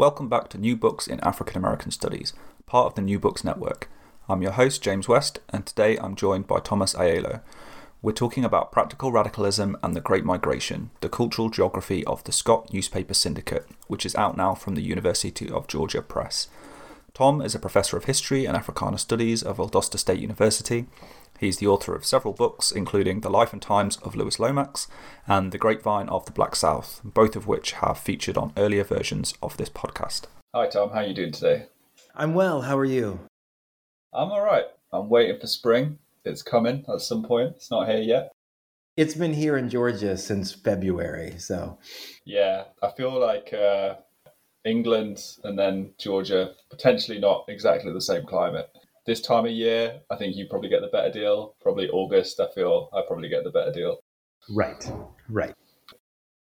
Welcome back to New Books in African American Studies, part of the New Books Network. I'm your host, James West, and today I'm joined by Thomas Aiello. We're talking about practical radicalism and the Great Migration, the cultural geography of the Scott Newspaper Syndicate, which is out now from the University of Georgia Press. Tom is a professor of history and Africana studies of Valdosta State University He's the author of several books, including The Life and Times of Louis Lomax and The Grapevine of the Black South, both of which have featured on earlier versions of this podcast. Hi, Tom. How are you doing today? I'm well. How are you? I'm all right. I'm waiting for spring. It's coming at some point. It's not here yet. It's been here in Georgia since February, so. Yeah, I feel like uh, England and then Georgia, potentially not exactly the same climate this time of year, I think you probably get the better deal. Probably August, I feel I probably get the better deal. Right, right.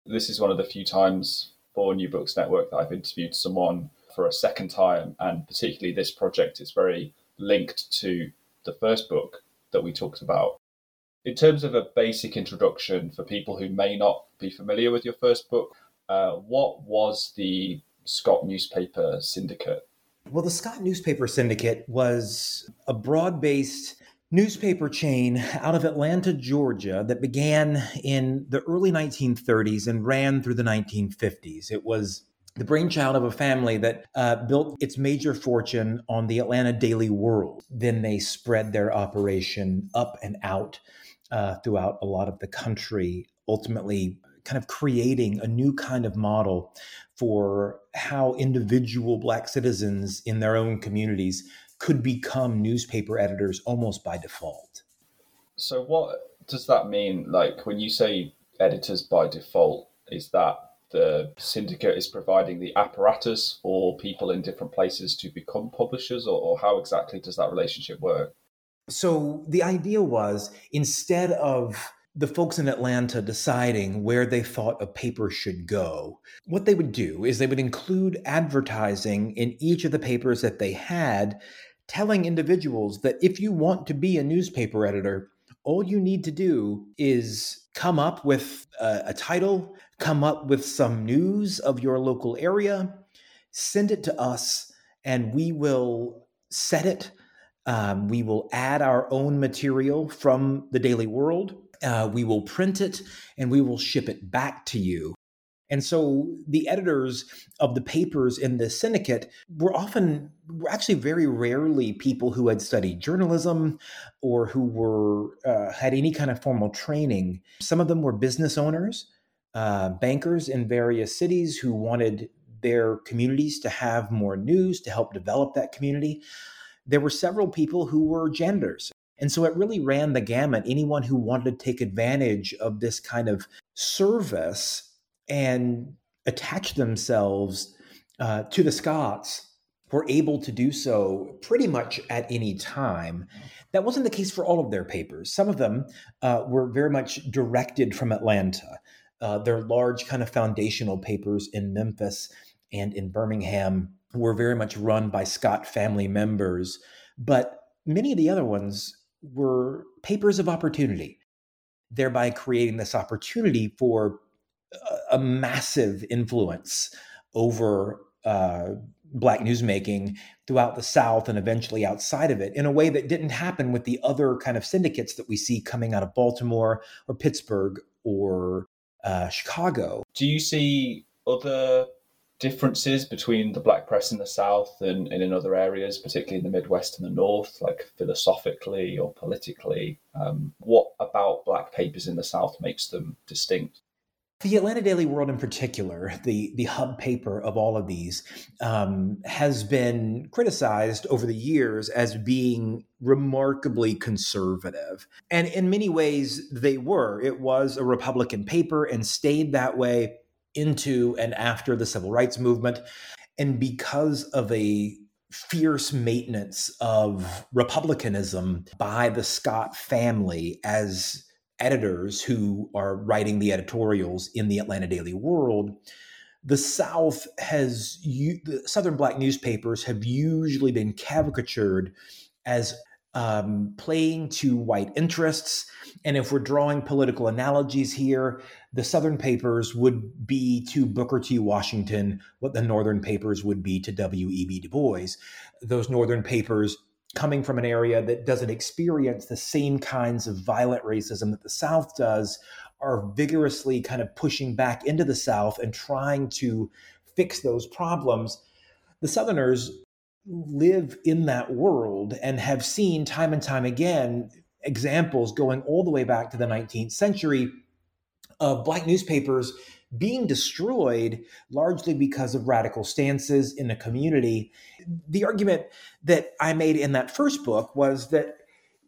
This is one of the few times for New Books Network that I've interviewed someone for a second time, and particularly this project is very linked to the first book that we talked about. In terms of a basic introduction for people who may not be familiar with your first book, uh, what was the Scott Newspaper Syndicate? Well, the Scott Newspaper Syndicate was a broad based newspaper chain out of Atlanta, Georgia, that began in the early 1930s and ran through the 1950s. It was the brainchild of a family that uh, built its major fortune on the Atlanta Daily World. Then they spread their operation up and out uh, throughout a lot of the country, ultimately kind of creating a new kind of model for how individual Black citizens in their own communities could become newspaper editors almost by default. So, what does that mean? Like, when you say editors by default, is that the syndicate is providing the apparatus for people in different places to become publishers, or, or how exactly does that relationship work? So, the idea was instead of the folks in Atlanta deciding where they thought a paper should go, what they would do is they would include advertising in each of the papers that they had, telling individuals that if you want to be a newspaper editor, all you need to do is come up with a, a title, come up with some news of your local area, send it to us, and we will set it. Um, we will add our own material from the Daily World uh, we will print it and we will ship it back to you. And so the editors of the papers in the syndicate were often, were actually very rarely people who had studied journalism or who were uh, had any kind of formal training. Some of them were business owners, uh, bankers in various cities who wanted their communities to have more news to help develop that community. There were several people who were janitors and so it really ran the gamut. Anyone who wanted to take advantage of this kind of service and attach themselves uh, to the Scotts were able to do so pretty much at any time. That wasn't the case for all of their papers. Some of them uh, were very much directed from Atlanta. Uh, their large kind of foundational papers in Memphis and in Birmingham were very much run by Scott family members. But many of the other ones were papers of opportunity, thereby creating this opportunity for a, massive influence over uh, black newsmaking throughout the South and eventually outside of it in a way that didn't happen with the other kind of syndicates that we see coming out of Baltimore or Pittsburgh or uh, Chicago. Do you see other differences between the black press in the South and, and in other areas, particularly in the Midwest and the North, like philosophically or politically? Um, what about black papers in the South makes them distinct? The Atlanta Daily World, in particular, the, the hub paper of all of these, um, has been criticized over the years as being remarkably conservative. And in many ways, they were. It was a Republican paper and stayed that way into and after the civil rights movement. And because of a fierce maintenance of republicanism by the Scott family as editors who are writing the editorials in the Atlanta Daily World, the South has the Southern black newspapers have usually been caricatured as um, playing to white interests. And if we're drawing political analogies here, the Southern papers would be to Booker T. Washington what the Northern papers would be to W.E.B. Du Bois. Those Northern papers coming from an area that doesn't experience the same kinds of violent racism that the South does are vigorously kind of pushing back into the South and trying to fix those problems. The Southerners live in that world and have seen time and time again examples going all the way back to the 19th century of black newspapers being destroyed largely because of radical stances in the community. The argument that I made in that first book was that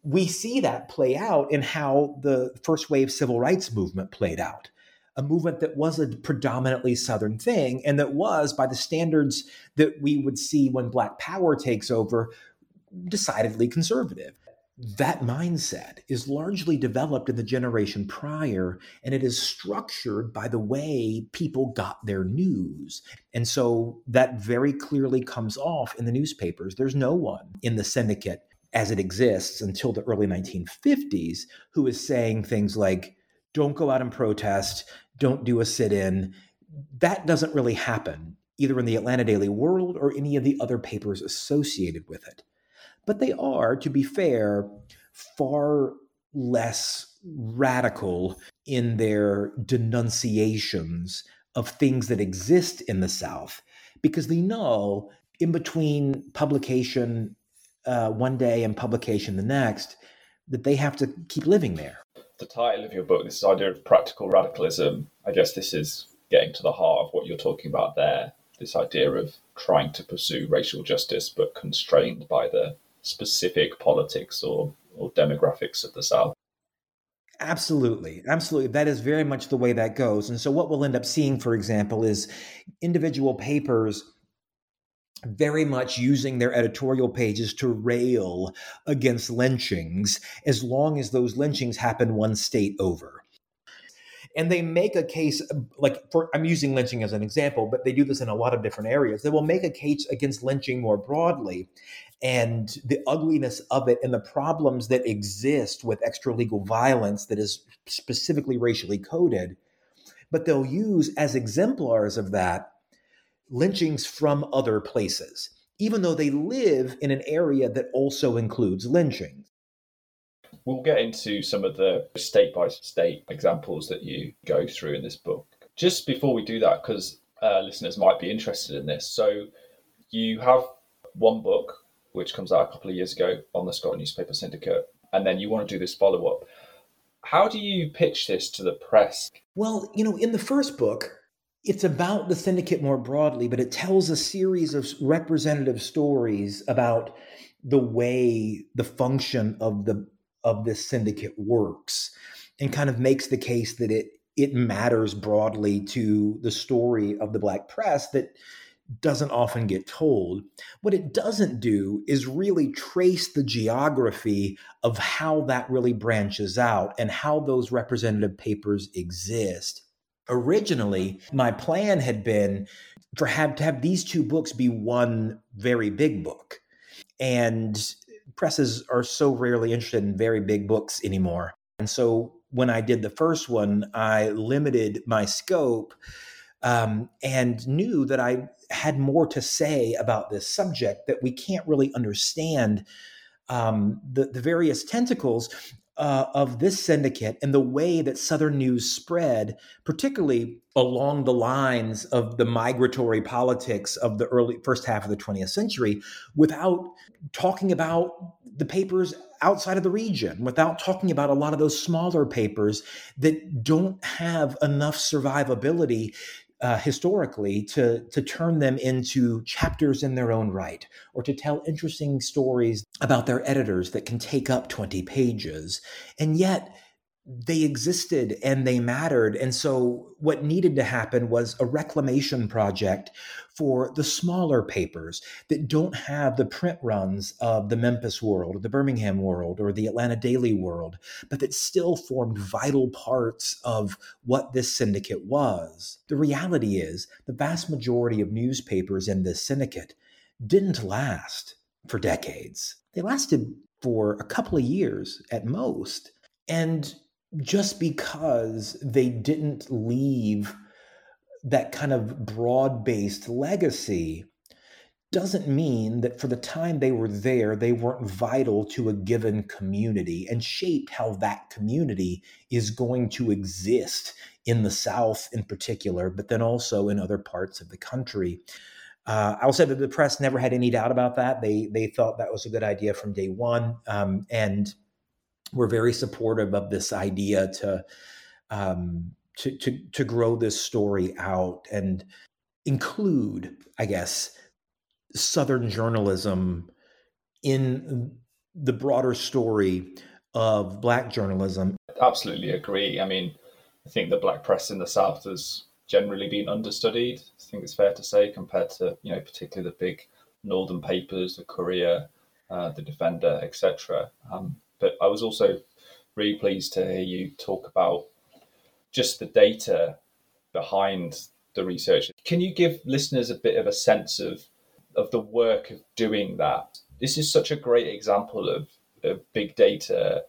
we see that play out in how the first wave civil rights movement played out a movement that was a predominantly Southern thing and that was, by the standards that we would see when Black Power takes over, decidedly conservative. That mindset is largely developed in the generation prior, and it is structured by the way people got their news. And so that very clearly comes off in the newspapers. There's no one in the syndicate as it exists until the early 1950s who is saying things like, don't go out and protest, don't do a sit in. That doesn't really happen either in the Atlanta Daily World or any of the other papers associated with it. But they are, to be fair, far less radical in their denunciations of things that exist in the South because they know in between publication uh, one day and publication the next that they have to keep living there the title of your book, this idea of practical radicalism, I guess this is getting to the heart of what you're talking about there. This idea of trying to pursue racial justice, but constrained by the specific politics or, or demographics of the South. Absolutely. Absolutely. That is very much the way that goes. And so, what we'll end up seeing, for example, is individual papers very much using their editorial pages to rail against lynchings as long as those lynchings happen one state over. And they make a case, like for, I'm using lynching as an example, but they do this in a lot of different areas. They will make a case against lynching more broadly and the ugliness of it and the problems that exist with extralegal violence that is specifically racially coded. But they'll use as exemplars of that lynchings from other places, even though they live in an area that also includes lynchings. We'll get into some of the state by state examples that you go through in this book. Just before we do that, because uh, listeners might be interested in this. So, you have one book which comes out a couple of years ago on the Scott Newspaper Syndicate, and then you want to do this follow up. How do you pitch this to the press? Well, you know, in the first book, it's about the syndicate more broadly, but it tells a series of representative stories about the way the function of the of this syndicate works and kind of makes the case that it it matters broadly to the story of the black press that doesn't often get told. What it doesn't do is really trace the geography of how that really branches out and how those representative papers exist originally my plan had been for have to have these two books be one very big book. And presses are so rarely interested in very big books anymore. And so when i did the first one i limited my scope um, and knew that i had more to say about this subject that we can't really understand um, the, the various tentacles uh, of this syndicate and the way that Southern news spread, particularly along the lines of the migratory politics of the early first half of the 20th century, without talking about the papers outside of the region, without talking about a lot of those smaller papers that don't have enough survivability uh, historically to, to turn them into chapters in their own right or to tell interesting stories about their editors that can take up 20 pages. And yet, they existed and they mattered. And so, what needed to happen was a reclamation project for the smaller papers that don't have the print runs of the Memphis World or the Birmingham World or the Atlanta Daily World, but that still formed vital parts of what this syndicate was. The reality is, the vast majority of newspapers in this syndicate didn't last for decades. They lasted for a couple of years at most. And just because they didn't leave that kind of broad based legacy doesn't mean that for the time they were there, they weren't vital to a given community and shaped how that community is going to exist in the South in particular, but then also in other parts of the country. Uh, I will say that the press never had any doubt about that. They they thought that was a good idea from day one, um, and we're very supportive of this idea to, um, to to to grow this story out and include, I guess, Southern journalism in the broader story of Black journalism. Absolutely agree. I mean, I think the Black press in the South has generally been understudied. I think it's fair to say compared to you know particularly the big northern papers, the Courier, uh, the Defender, etc. Um, but I was also really pleased to hear you talk about just the data behind the research. Can you give listeners a bit of a sense of of the work of doing that? This is such a great example of, of big data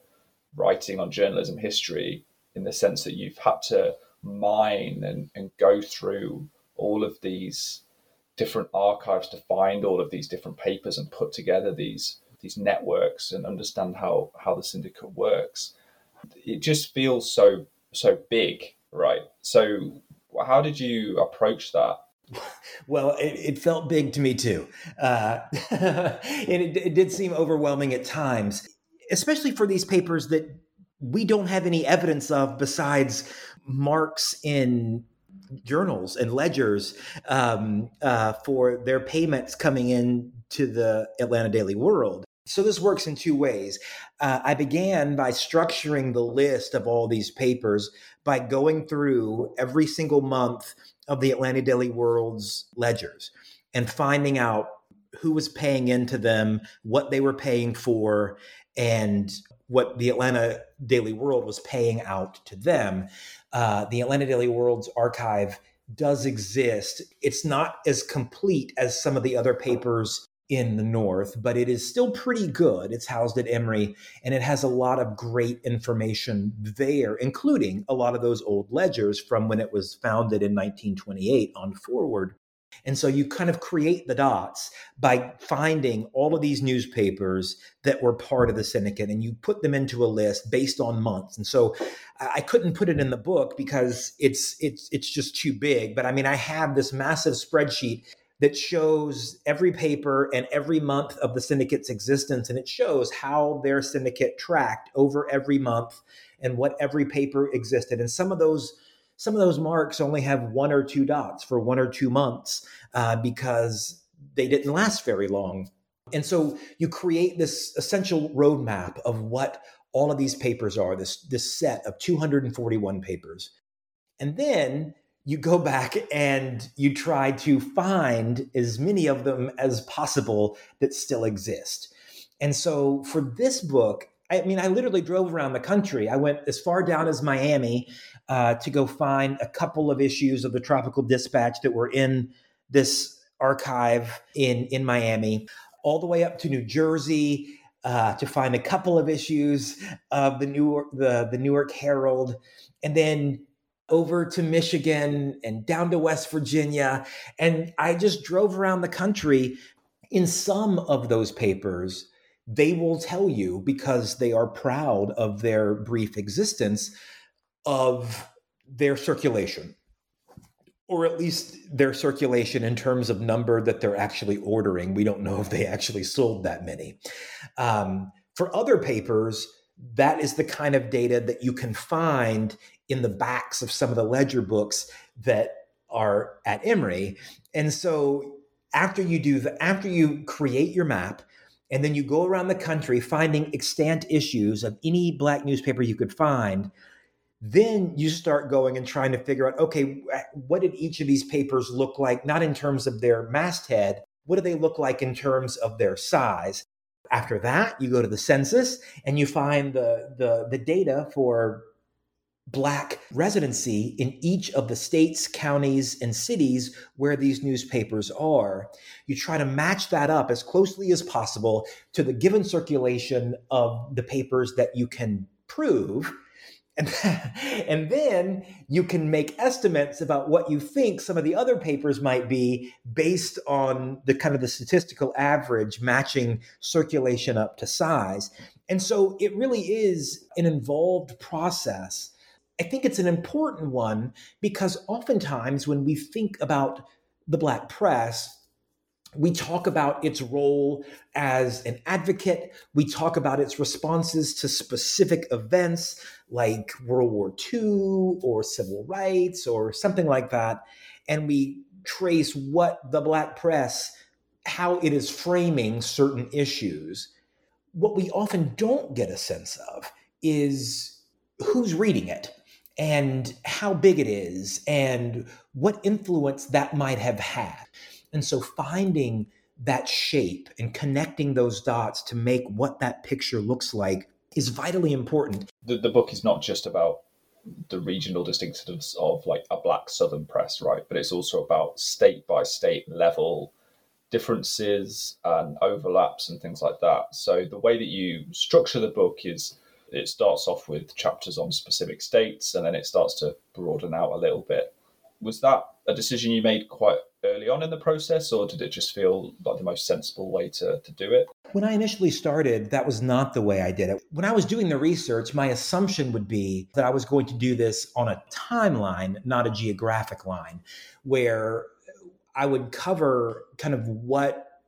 writing on journalism history in the sense that you've had to mine and, and go through all of these different archives to find all of these different papers and put together these these networks and understand how how the syndicate works. It just feels so so big, right? So how did you approach that? Well, it, it felt big to me too, uh, and it, it did seem overwhelming at times, especially for these papers that we don't have any evidence of besides marks in journals and ledgers um, uh, for their payments coming in to the Atlanta Daily World. So this works in two ways. Uh, I began by structuring the list of all these papers by going through every single month of the Atlanta Daily World's ledgers and finding out who was paying into them, what they were paying for, and what the Atlanta Daily World was paying out to them. Uh, the Atlanta Daily World's archive does exist. It's not as complete as some of the other papers in the north, but it is still pretty good. It's housed at Emory and it has a lot of great information there, including a lot of those old ledgers from when it was founded in 1928 on forward. And so you kind of create the dots by finding all of these newspapers that were part of the syndicate and you put them into a list based on months. And so I couldn't put it in the book because it's it's it's just too big, but I mean I have this massive spreadsheet that shows every paper and every month of the syndicate's existence and it shows how their syndicate tracked over every month and what every paper existed. And some of those some of those marks only have one or two dots for one or two months uh, because they didn't last very long. And so you create this essential roadmap of what all of these papers are, this, this set of 241 papers. And then you go back and you try to find as many of them as possible that still exist. And so for this book, I mean, I literally drove around the country. I went as far down as Miami uh, to go find a couple of issues of the Tropical Dispatch that were in this archive in in Miami, all the way up to New Jersey uh, to find a couple of issues of the Newark the the Newark Herald, and then over to Michigan and down to West Virginia, and I just drove around the country. In some of those papers, they will tell you because they are proud of their brief existence of their circulation or at least their circulation in terms of number that they're actually ordering. We don't know if they actually sold that many. Um, for other papers, that is the kind of data that you can find in the backs of some of the ledger books that are at Emory. And so after you do the, after you create your map and then you go around the country finding extant issues of any black newspaper you could find, then you start going and trying to figure out okay, what did each of these papers look like, not in terms of their masthead, what do they look like in terms of their size? After that, you go to the census and you find the, the, the data for Black residency in each of the states, counties, and cities where these newspapers are. You try to match that up as closely as possible to the given circulation of the papers that you can prove. And, and then you can make estimates about what you think some of the other papers might be based on the kind of the statistical average matching circulation up to size. And so it really is an involved process I think it's an important one because oftentimes when we think about the Black press, we talk about its role as an advocate. We talk about its responses to specific events like World War II or civil rights or something like that. And we trace what the Black press, how it is framing certain issues. What we often don't get a sense of is who's reading it and how big it is and what influence that might have had. And so finding that shape and connecting those dots to make what that picture looks like is vitally important. The, the book is not just about the regional distinctives of like a black southern press, right? But it's also about state by state level differences and overlaps and things like that. So the way that you structure the book is it starts off with chapters on specific states and then it starts to broaden out a little bit. Was that a decision you made quite early on in the process, or did it just feel like the most sensible way to, to do it? When I initially started, that was not the way I did it. When I was doing the research, my assumption would be that I was going to do this on a timeline, not a geographic line, where I would cover kind of what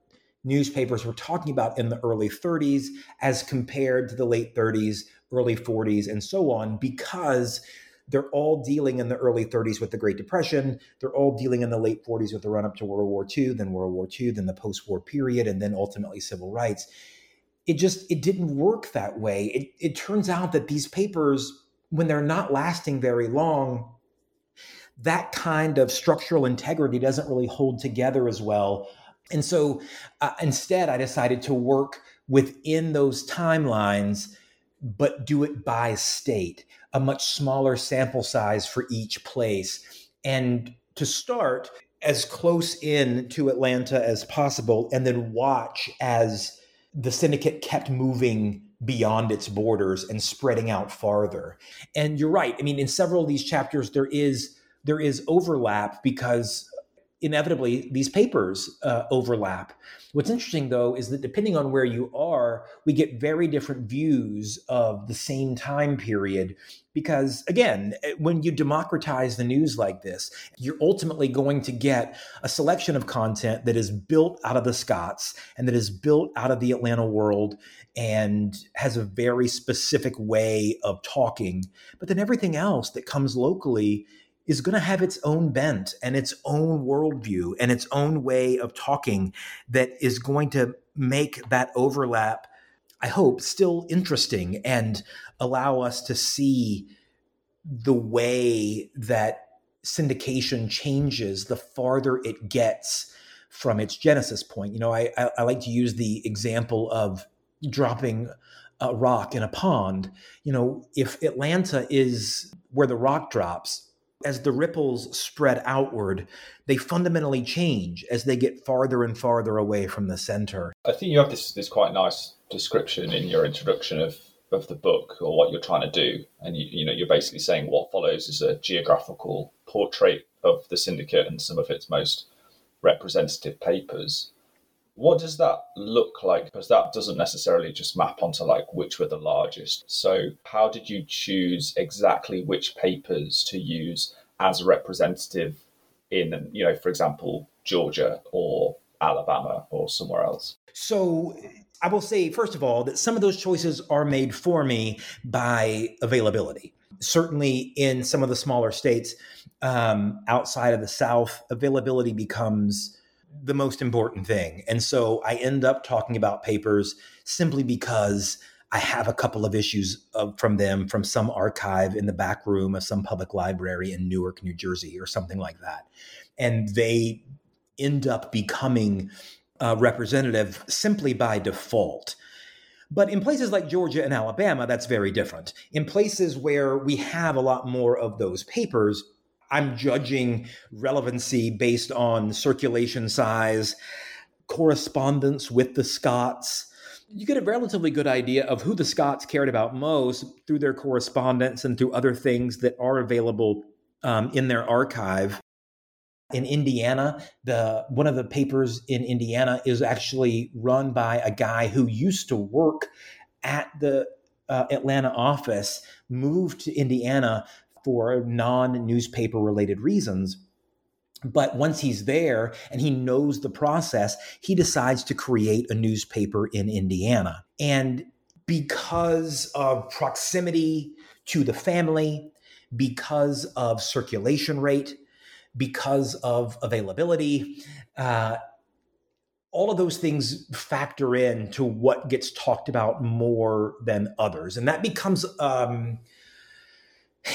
newspapers were talking about in the early 30s as compared to the late 30s, early 40s, and so on, because they're all dealing in the early 30s with the Great Depression. They're all dealing in the late 40s with the run up to World War II, then World War II, then the post war period, and then ultimately civil rights. It just it didn't work that way. It, it turns out that these papers, when they're not lasting very long, that kind of structural integrity doesn't really hold together as well and so uh, instead, I decided to work within those timelines, but do it by state, a much smaller sample size for each place. And to start as close in to Atlanta as possible, and then watch as the syndicate kept moving beyond its borders and spreading out farther. And you're right. I mean, in several of these chapters, there is there is overlap because inevitably these papers uh, overlap. What's interesting though is that depending on where you are, we get very different views of the same time period. Because again, eh, when you democratize the news like this, you're ultimately going to get a selection of content that is built out of the Scotts and that is built out of the Atlanta world and has a very specific way of talking. But then everything else that comes locally is going to have its own bent and its own worldview and its own way of talking that is going to make that overlap, I hope, still interesting and allow us to see the way that syndication changes the farther it gets from its genesis point. You know, I, I, I like to use the example of dropping a rock in a pond. You know, if Atlanta is where the rock drops, as the ripples spread outward, they fundamentally change as they get farther and farther away from the center. I think you have this this quite nice description in your introduction of of the book or what you're trying to do, and you, you know you're basically saying what follows is a geographical portrait of the syndicate and some of its most representative papers. What does that look like? Because that doesn't necessarily just map onto like which were the largest. So, how did you choose exactly which papers to use as representative in, you know, for example, Georgia or Alabama or somewhere else? So, I will say, first of all, that some of those choices are made for me by availability. Certainly, in some of the smaller states um, outside of the South, availability becomes the most important thing. And so I end up talking about papers simply because I have a couple of issues of, from them from some archive in the back room of some public library in Newark, New Jersey, or something like that. And they end up becoming uh, representative simply by default. But in places like Georgia and Alabama, that's very different. In places where we have a lot more of those papers, I'm judging relevancy based on circulation size, correspondence with the Scotts. You get a relatively good idea of who the Scotts cared about most through their correspondence and through other things that are available um, in their archive. In Indiana, the one of the papers in Indiana is actually run by a guy who used to work at the uh, Atlanta office, moved to Indiana for non newspaper related reasons. But once he's there and he knows the process, he decides to create a newspaper in Indiana. And because of proximity to the family, because of circulation rate, because of availability, uh, all of those things factor in to what gets talked about more than others. And that becomes um,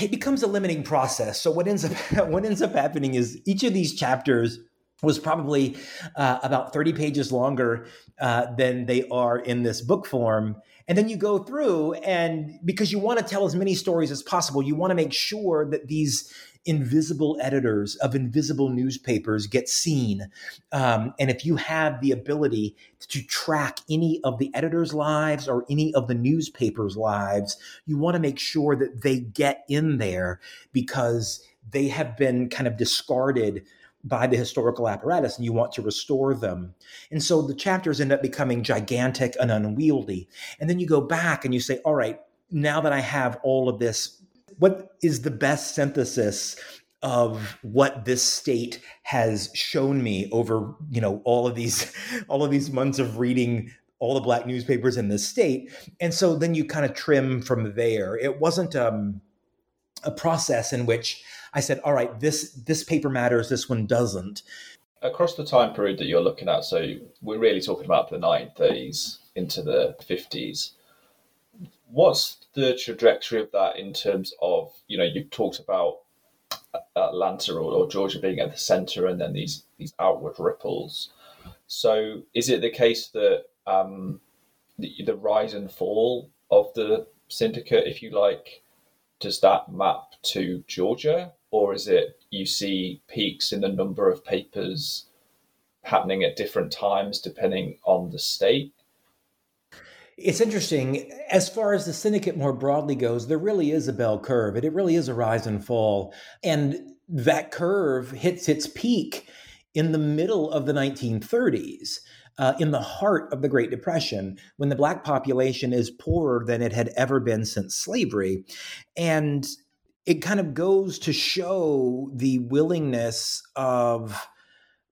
it becomes a limiting process. So what ends up what ends up happening is each of these chapters was probably uh, about 30 pages longer uh, than they are in this book form. And then you go through, and because you want to tell as many stories as possible, you want to make sure that these invisible editors of invisible newspapers get seen. Um, and if you have the ability to track any of the editors' lives or any of the newspapers' lives, you want to make sure that they get in there because they have been kind of discarded by the historical apparatus and you want to restore them. And so the chapters end up becoming gigantic and unwieldy. And then you go back and you say, all right, now that I have all of this what is the best synthesis of what this state has shown me over you know all of these all of these months of reading all the black newspapers in this state? And so then you kind of trim from there. It wasn't um, a process in which i said all right this this paper matters this one doesn't. Across the time period that you're looking at so we're really talking about the 1930s into the 50s what's the trajectory of that in terms of you know you've talked about Atlanta or, or Georgia being at the center and then these these outward ripples. So is it the case that um, the, the rise and fall of the syndicate, if you like, does that map to Georgia, or is it you see peaks in the number of papers happening at different times depending on the state? It's interesting. As far as the syndicate more broadly goes, there really is a bell curve. It, it really is a rise and fall. And that curve hits its peak in the middle of the 1930s. Uh, in the heart of the Great Depression, when the black population is poorer than it had ever been since slavery. And it kind of goes to show the willingness of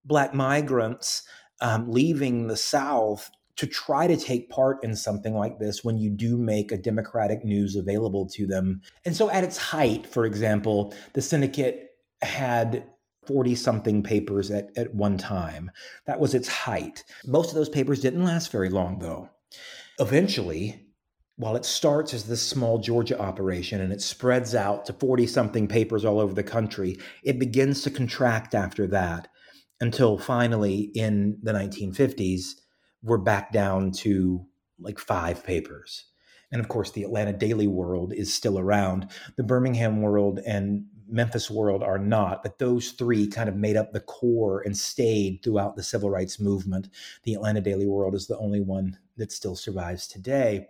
black migrants um, leaving the South to try to take part in something like this when you do make a democratic news available to them. And so, at its height, for example, the syndicate had 40 something papers at, at one time. That was its height. Most of those papers didn't last very long, though. Eventually, while it starts as this small Georgia operation and it spreads out to 40 something papers all over the country, it begins to contract after that until finally in the 1950s we're back down to like five papers. And of course, the Atlanta Daily World is still around. The Birmingham World and Memphis World are not, but those three kind of made up the core and stayed throughout the civil rights movement. The Atlanta Daily World is the only one that still survives today.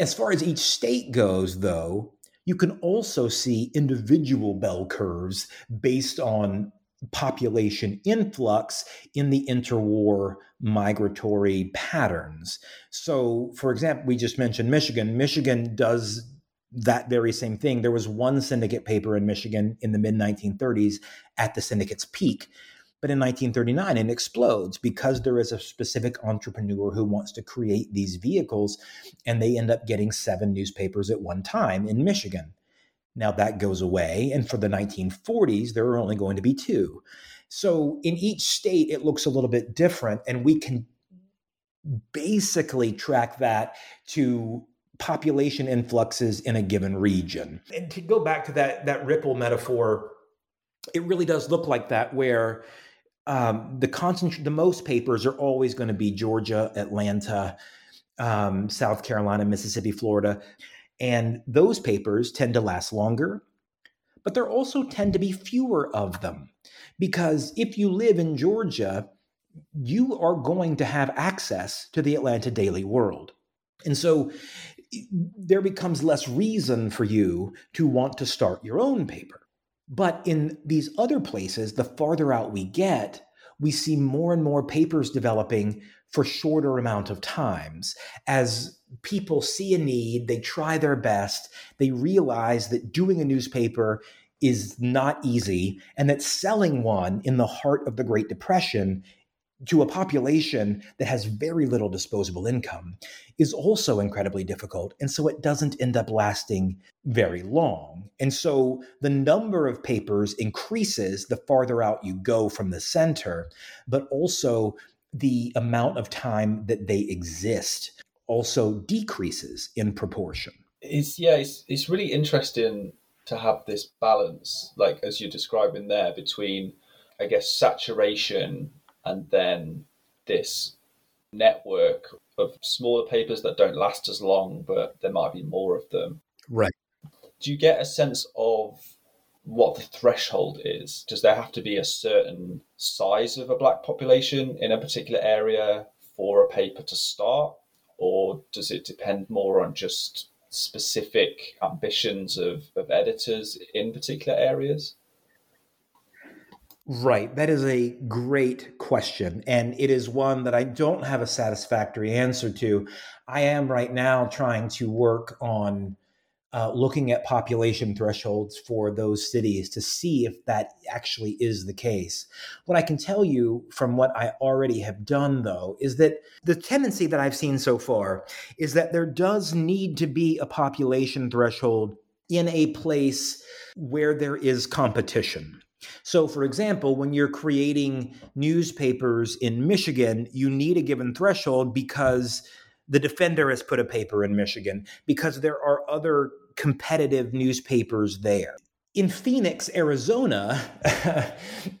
As far as each state goes, though, you can also see individual bell curves based on population influx in the interwar migratory patterns. So, for example, we just mentioned Michigan. Michigan does that very same thing. There was one syndicate paper in Michigan in the mid 1930s at the syndicate's peak. But in 1939, it explodes because there is a specific entrepreneur who wants to create these vehicles, and they end up getting seven newspapers at one time in Michigan. Now that goes away. And for the 1940s, there are only going to be two. So in each state, it looks a little bit different. And we can basically track that to population influxes in a given region. And to go back to that, that ripple metaphor, it really does look like that, where um, the concentration, the most papers are always going to be Georgia, Atlanta, um, South Carolina, Mississippi, Florida. And those papers tend to last longer, but there also tend to be fewer of them. Because if you live in Georgia, you are going to have access to the Atlanta Daily World. And so there becomes less reason for you to want to start your own paper. But in these other places, the farther out we get, we see more and more papers developing for shorter amount of times as people see a need they try their best they realize that doing a newspaper is not easy and that selling one in the heart of the great depression to a population that has very little disposable income is also incredibly difficult. And so it doesn't end up lasting very long. And so the number of papers increases the farther out you go from the center, but also the amount of time that they exist also decreases in proportion. It's yeah, it's it's really interesting to have this balance, like as you're describing there, between I guess saturation and then this network of smaller papers that don't last as long, but there might be more of them. Right. Do you get a sense of what the threshold is? Does there have to be a certain size of a black population in a particular area for a paper to start? Or does it depend more on just specific ambitions of, of editors in particular areas? Right. That is a great question. And it is one that I don't have a satisfactory answer to. I am right now trying to work on uh, looking at population thresholds for those cities to see if that actually is the case. What I can tell you from what I already have done, though, is that the tendency that I've seen so far is that there does need to be a population threshold in a place where there is competition. So, for example, when you're creating newspapers in Michigan, you need a given threshold because the defender has put a paper in Michigan, because there are other competitive newspapers there. In Phoenix, Arizona,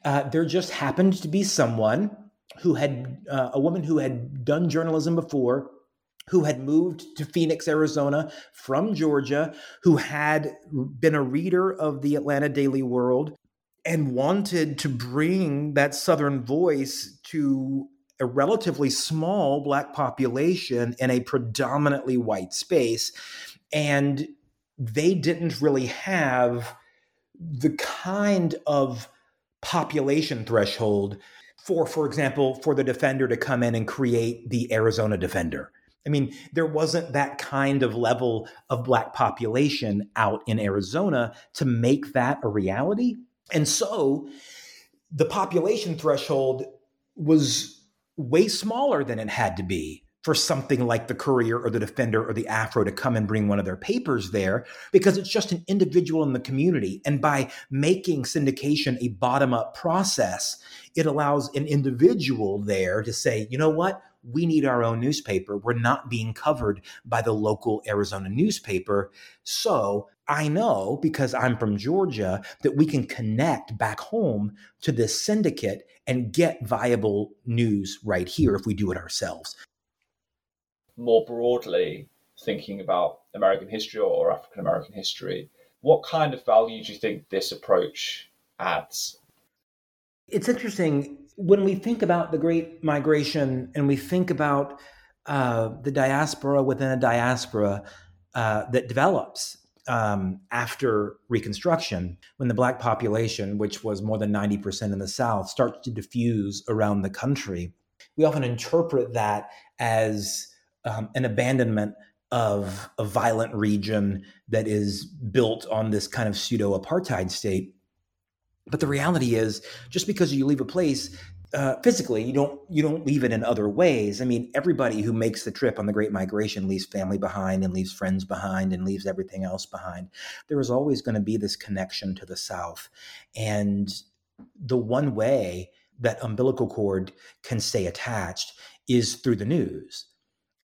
uh, there just happened to be someone who had, uh, a woman who had done journalism before, who had moved to Phoenix, Arizona from Georgia, who had been a reader of the Atlanta Daily World, and wanted to bring that Southern voice to a relatively small Black population in a predominantly white space. And they didn't really have the kind of population threshold for, for example, for the defender to come in and create the Arizona Defender. I mean, there wasn't that kind of level of Black population out in Arizona to make that a reality. And so the population threshold was way smaller than it had to be for something like the Courier or the Defender or the Afro to come and bring one of their papers there because it's just an individual in the community. And by making syndication a bottom up process, it allows an individual there to say, you know what? We need our own newspaper. We're not being covered by the local Arizona newspaper. So I know because I'm from Georgia that we can connect back home to this syndicate and get viable news right here if we do it ourselves. More broadly, thinking about American history or African American history, what kind of value do you think this approach adds? It's interesting when we think about the Great Migration and we think about uh, the diaspora within a diaspora uh, that develops um, after Reconstruction, when the Black population, which was more than 90% in the South, starts to diffuse around the country, we often interpret that as um, an abandonment of a violent region that is built on this kind of pseudo apartheid state. But the reality is, just because you leave a place uh, physically you don't you don't leave it in other ways. I mean everybody who makes the trip on the great migration leaves family behind and leaves friends behind and leaves everything else behind. There is always going to be this connection to the south and the one way that umbilical cord can stay attached is through the news.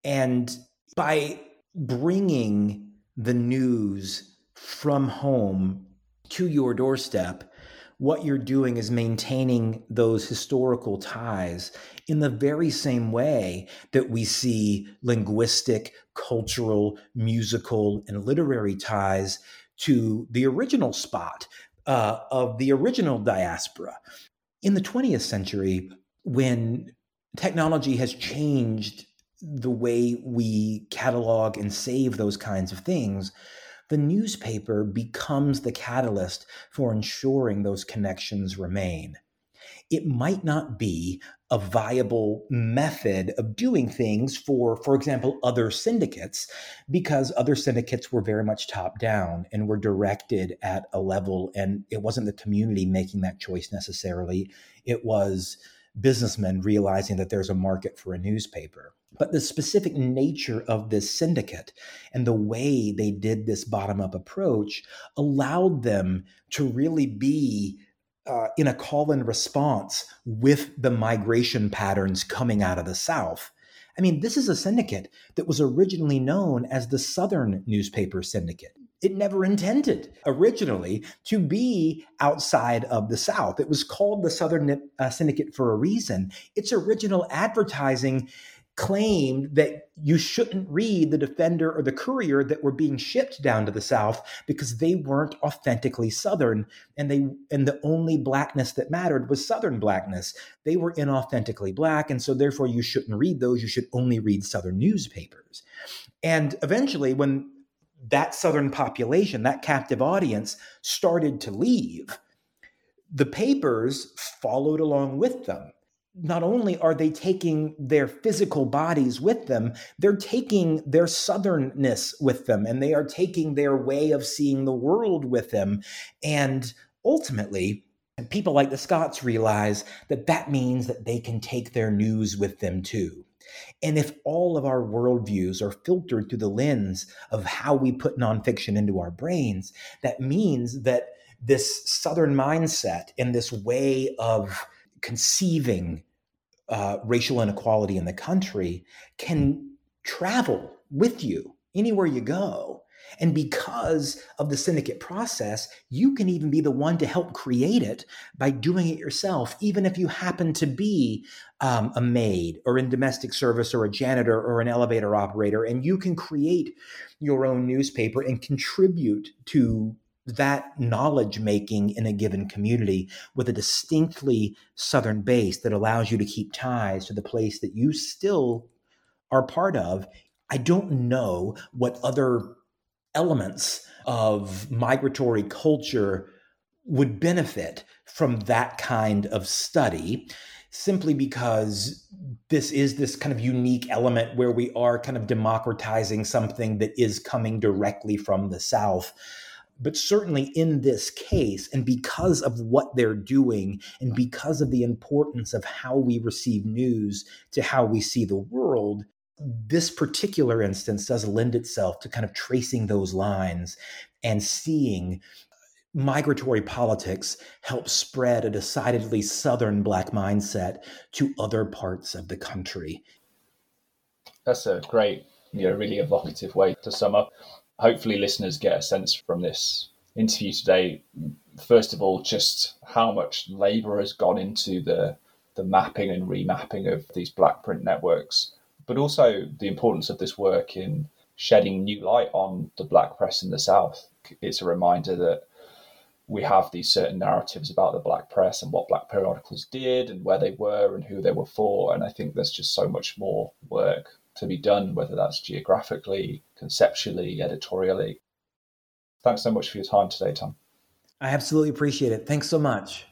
And by bringing the news from home to your doorstep what you're doing is maintaining those historical ties in the very same way that we see linguistic, cultural, musical, and literary ties to the original spot uh, of the original diaspora. In the 20th century, when technology has changed the way we catalog and save those kinds of things, the newspaper becomes the catalyst for ensuring those connections remain. It might not be a viable method of doing things for, for example, other syndicates, because other syndicates were very much top down and were directed at a level, and it wasn't the community making that choice necessarily. It was businessmen realizing that there's a market for a newspaper. But the specific nature of this syndicate and the way they did this bottom up approach allowed them to really be uh, in a call and response with the migration patterns coming out of the South. I mean, this is a syndicate that was originally known as the Southern Newspaper Syndicate. It never intended originally to be outside of the South. It was called the Southern uh, Syndicate for a reason. Its original advertising claimed that you shouldn't read the Defender or the Courier that were being shipped down to the South because they weren't authentically Southern, and they and the only blackness that mattered was Southern blackness. They were inauthentically black, and so therefore you shouldn't read those. You should only read Southern newspapers. And eventually, when that Southern population, that captive audience, started to leave, the papers followed along with them not only are they taking their physical bodies with them, they're taking their southernness with them and they are taking their way of seeing the world with them. And ultimately, people like the Scotts realize that that means that they can take their news with them too. And if all of our worldviews are filtered through the lens of how we put nonfiction into our brains, that means that this Southern mindset and this way of conceiving uh, racial inequality in the country can travel with you anywhere you go. And because of the syndicate process, you can even be the one to help create it by doing it yourself, even if you happen to be um, a maid or in domestic service or a janitor or an elevator operator. And you can create your own newspaper and contribute to that knowledge making in a given community with a distinctly southern base that allows you to keep ties to the place that you still are part of i don't know what other elements of migratory culture would benefit from that kind of study simply because this is this kind of unique element where we are kind of democratizing something that is coming directly from the south but certainly in this case, and because of what they're doing, and because of the importance of how we receive news to how we see the world, this particular instance does lend itself to kind of tracing those lines and seeing migratory politics help spread a decidedly Southern Black mindset to other parts of the country. That's a great, you know, really evocative way to sum up hopefully listeners get a sense from this interview today. First of all just how much labor has gone into the the mapping and remapping of these black print networks but also the importance of this work in shedding new light on the black press in the south. It's a reminder that we have these certain narratives about the black press and what black periodicals did and where they were and who they were for and i think there's just so much more work to be done, whether that's geographically, conceptually, editorially. Thanks so much for your time today, Tom. I absolutely appreciate it. Thanks so much.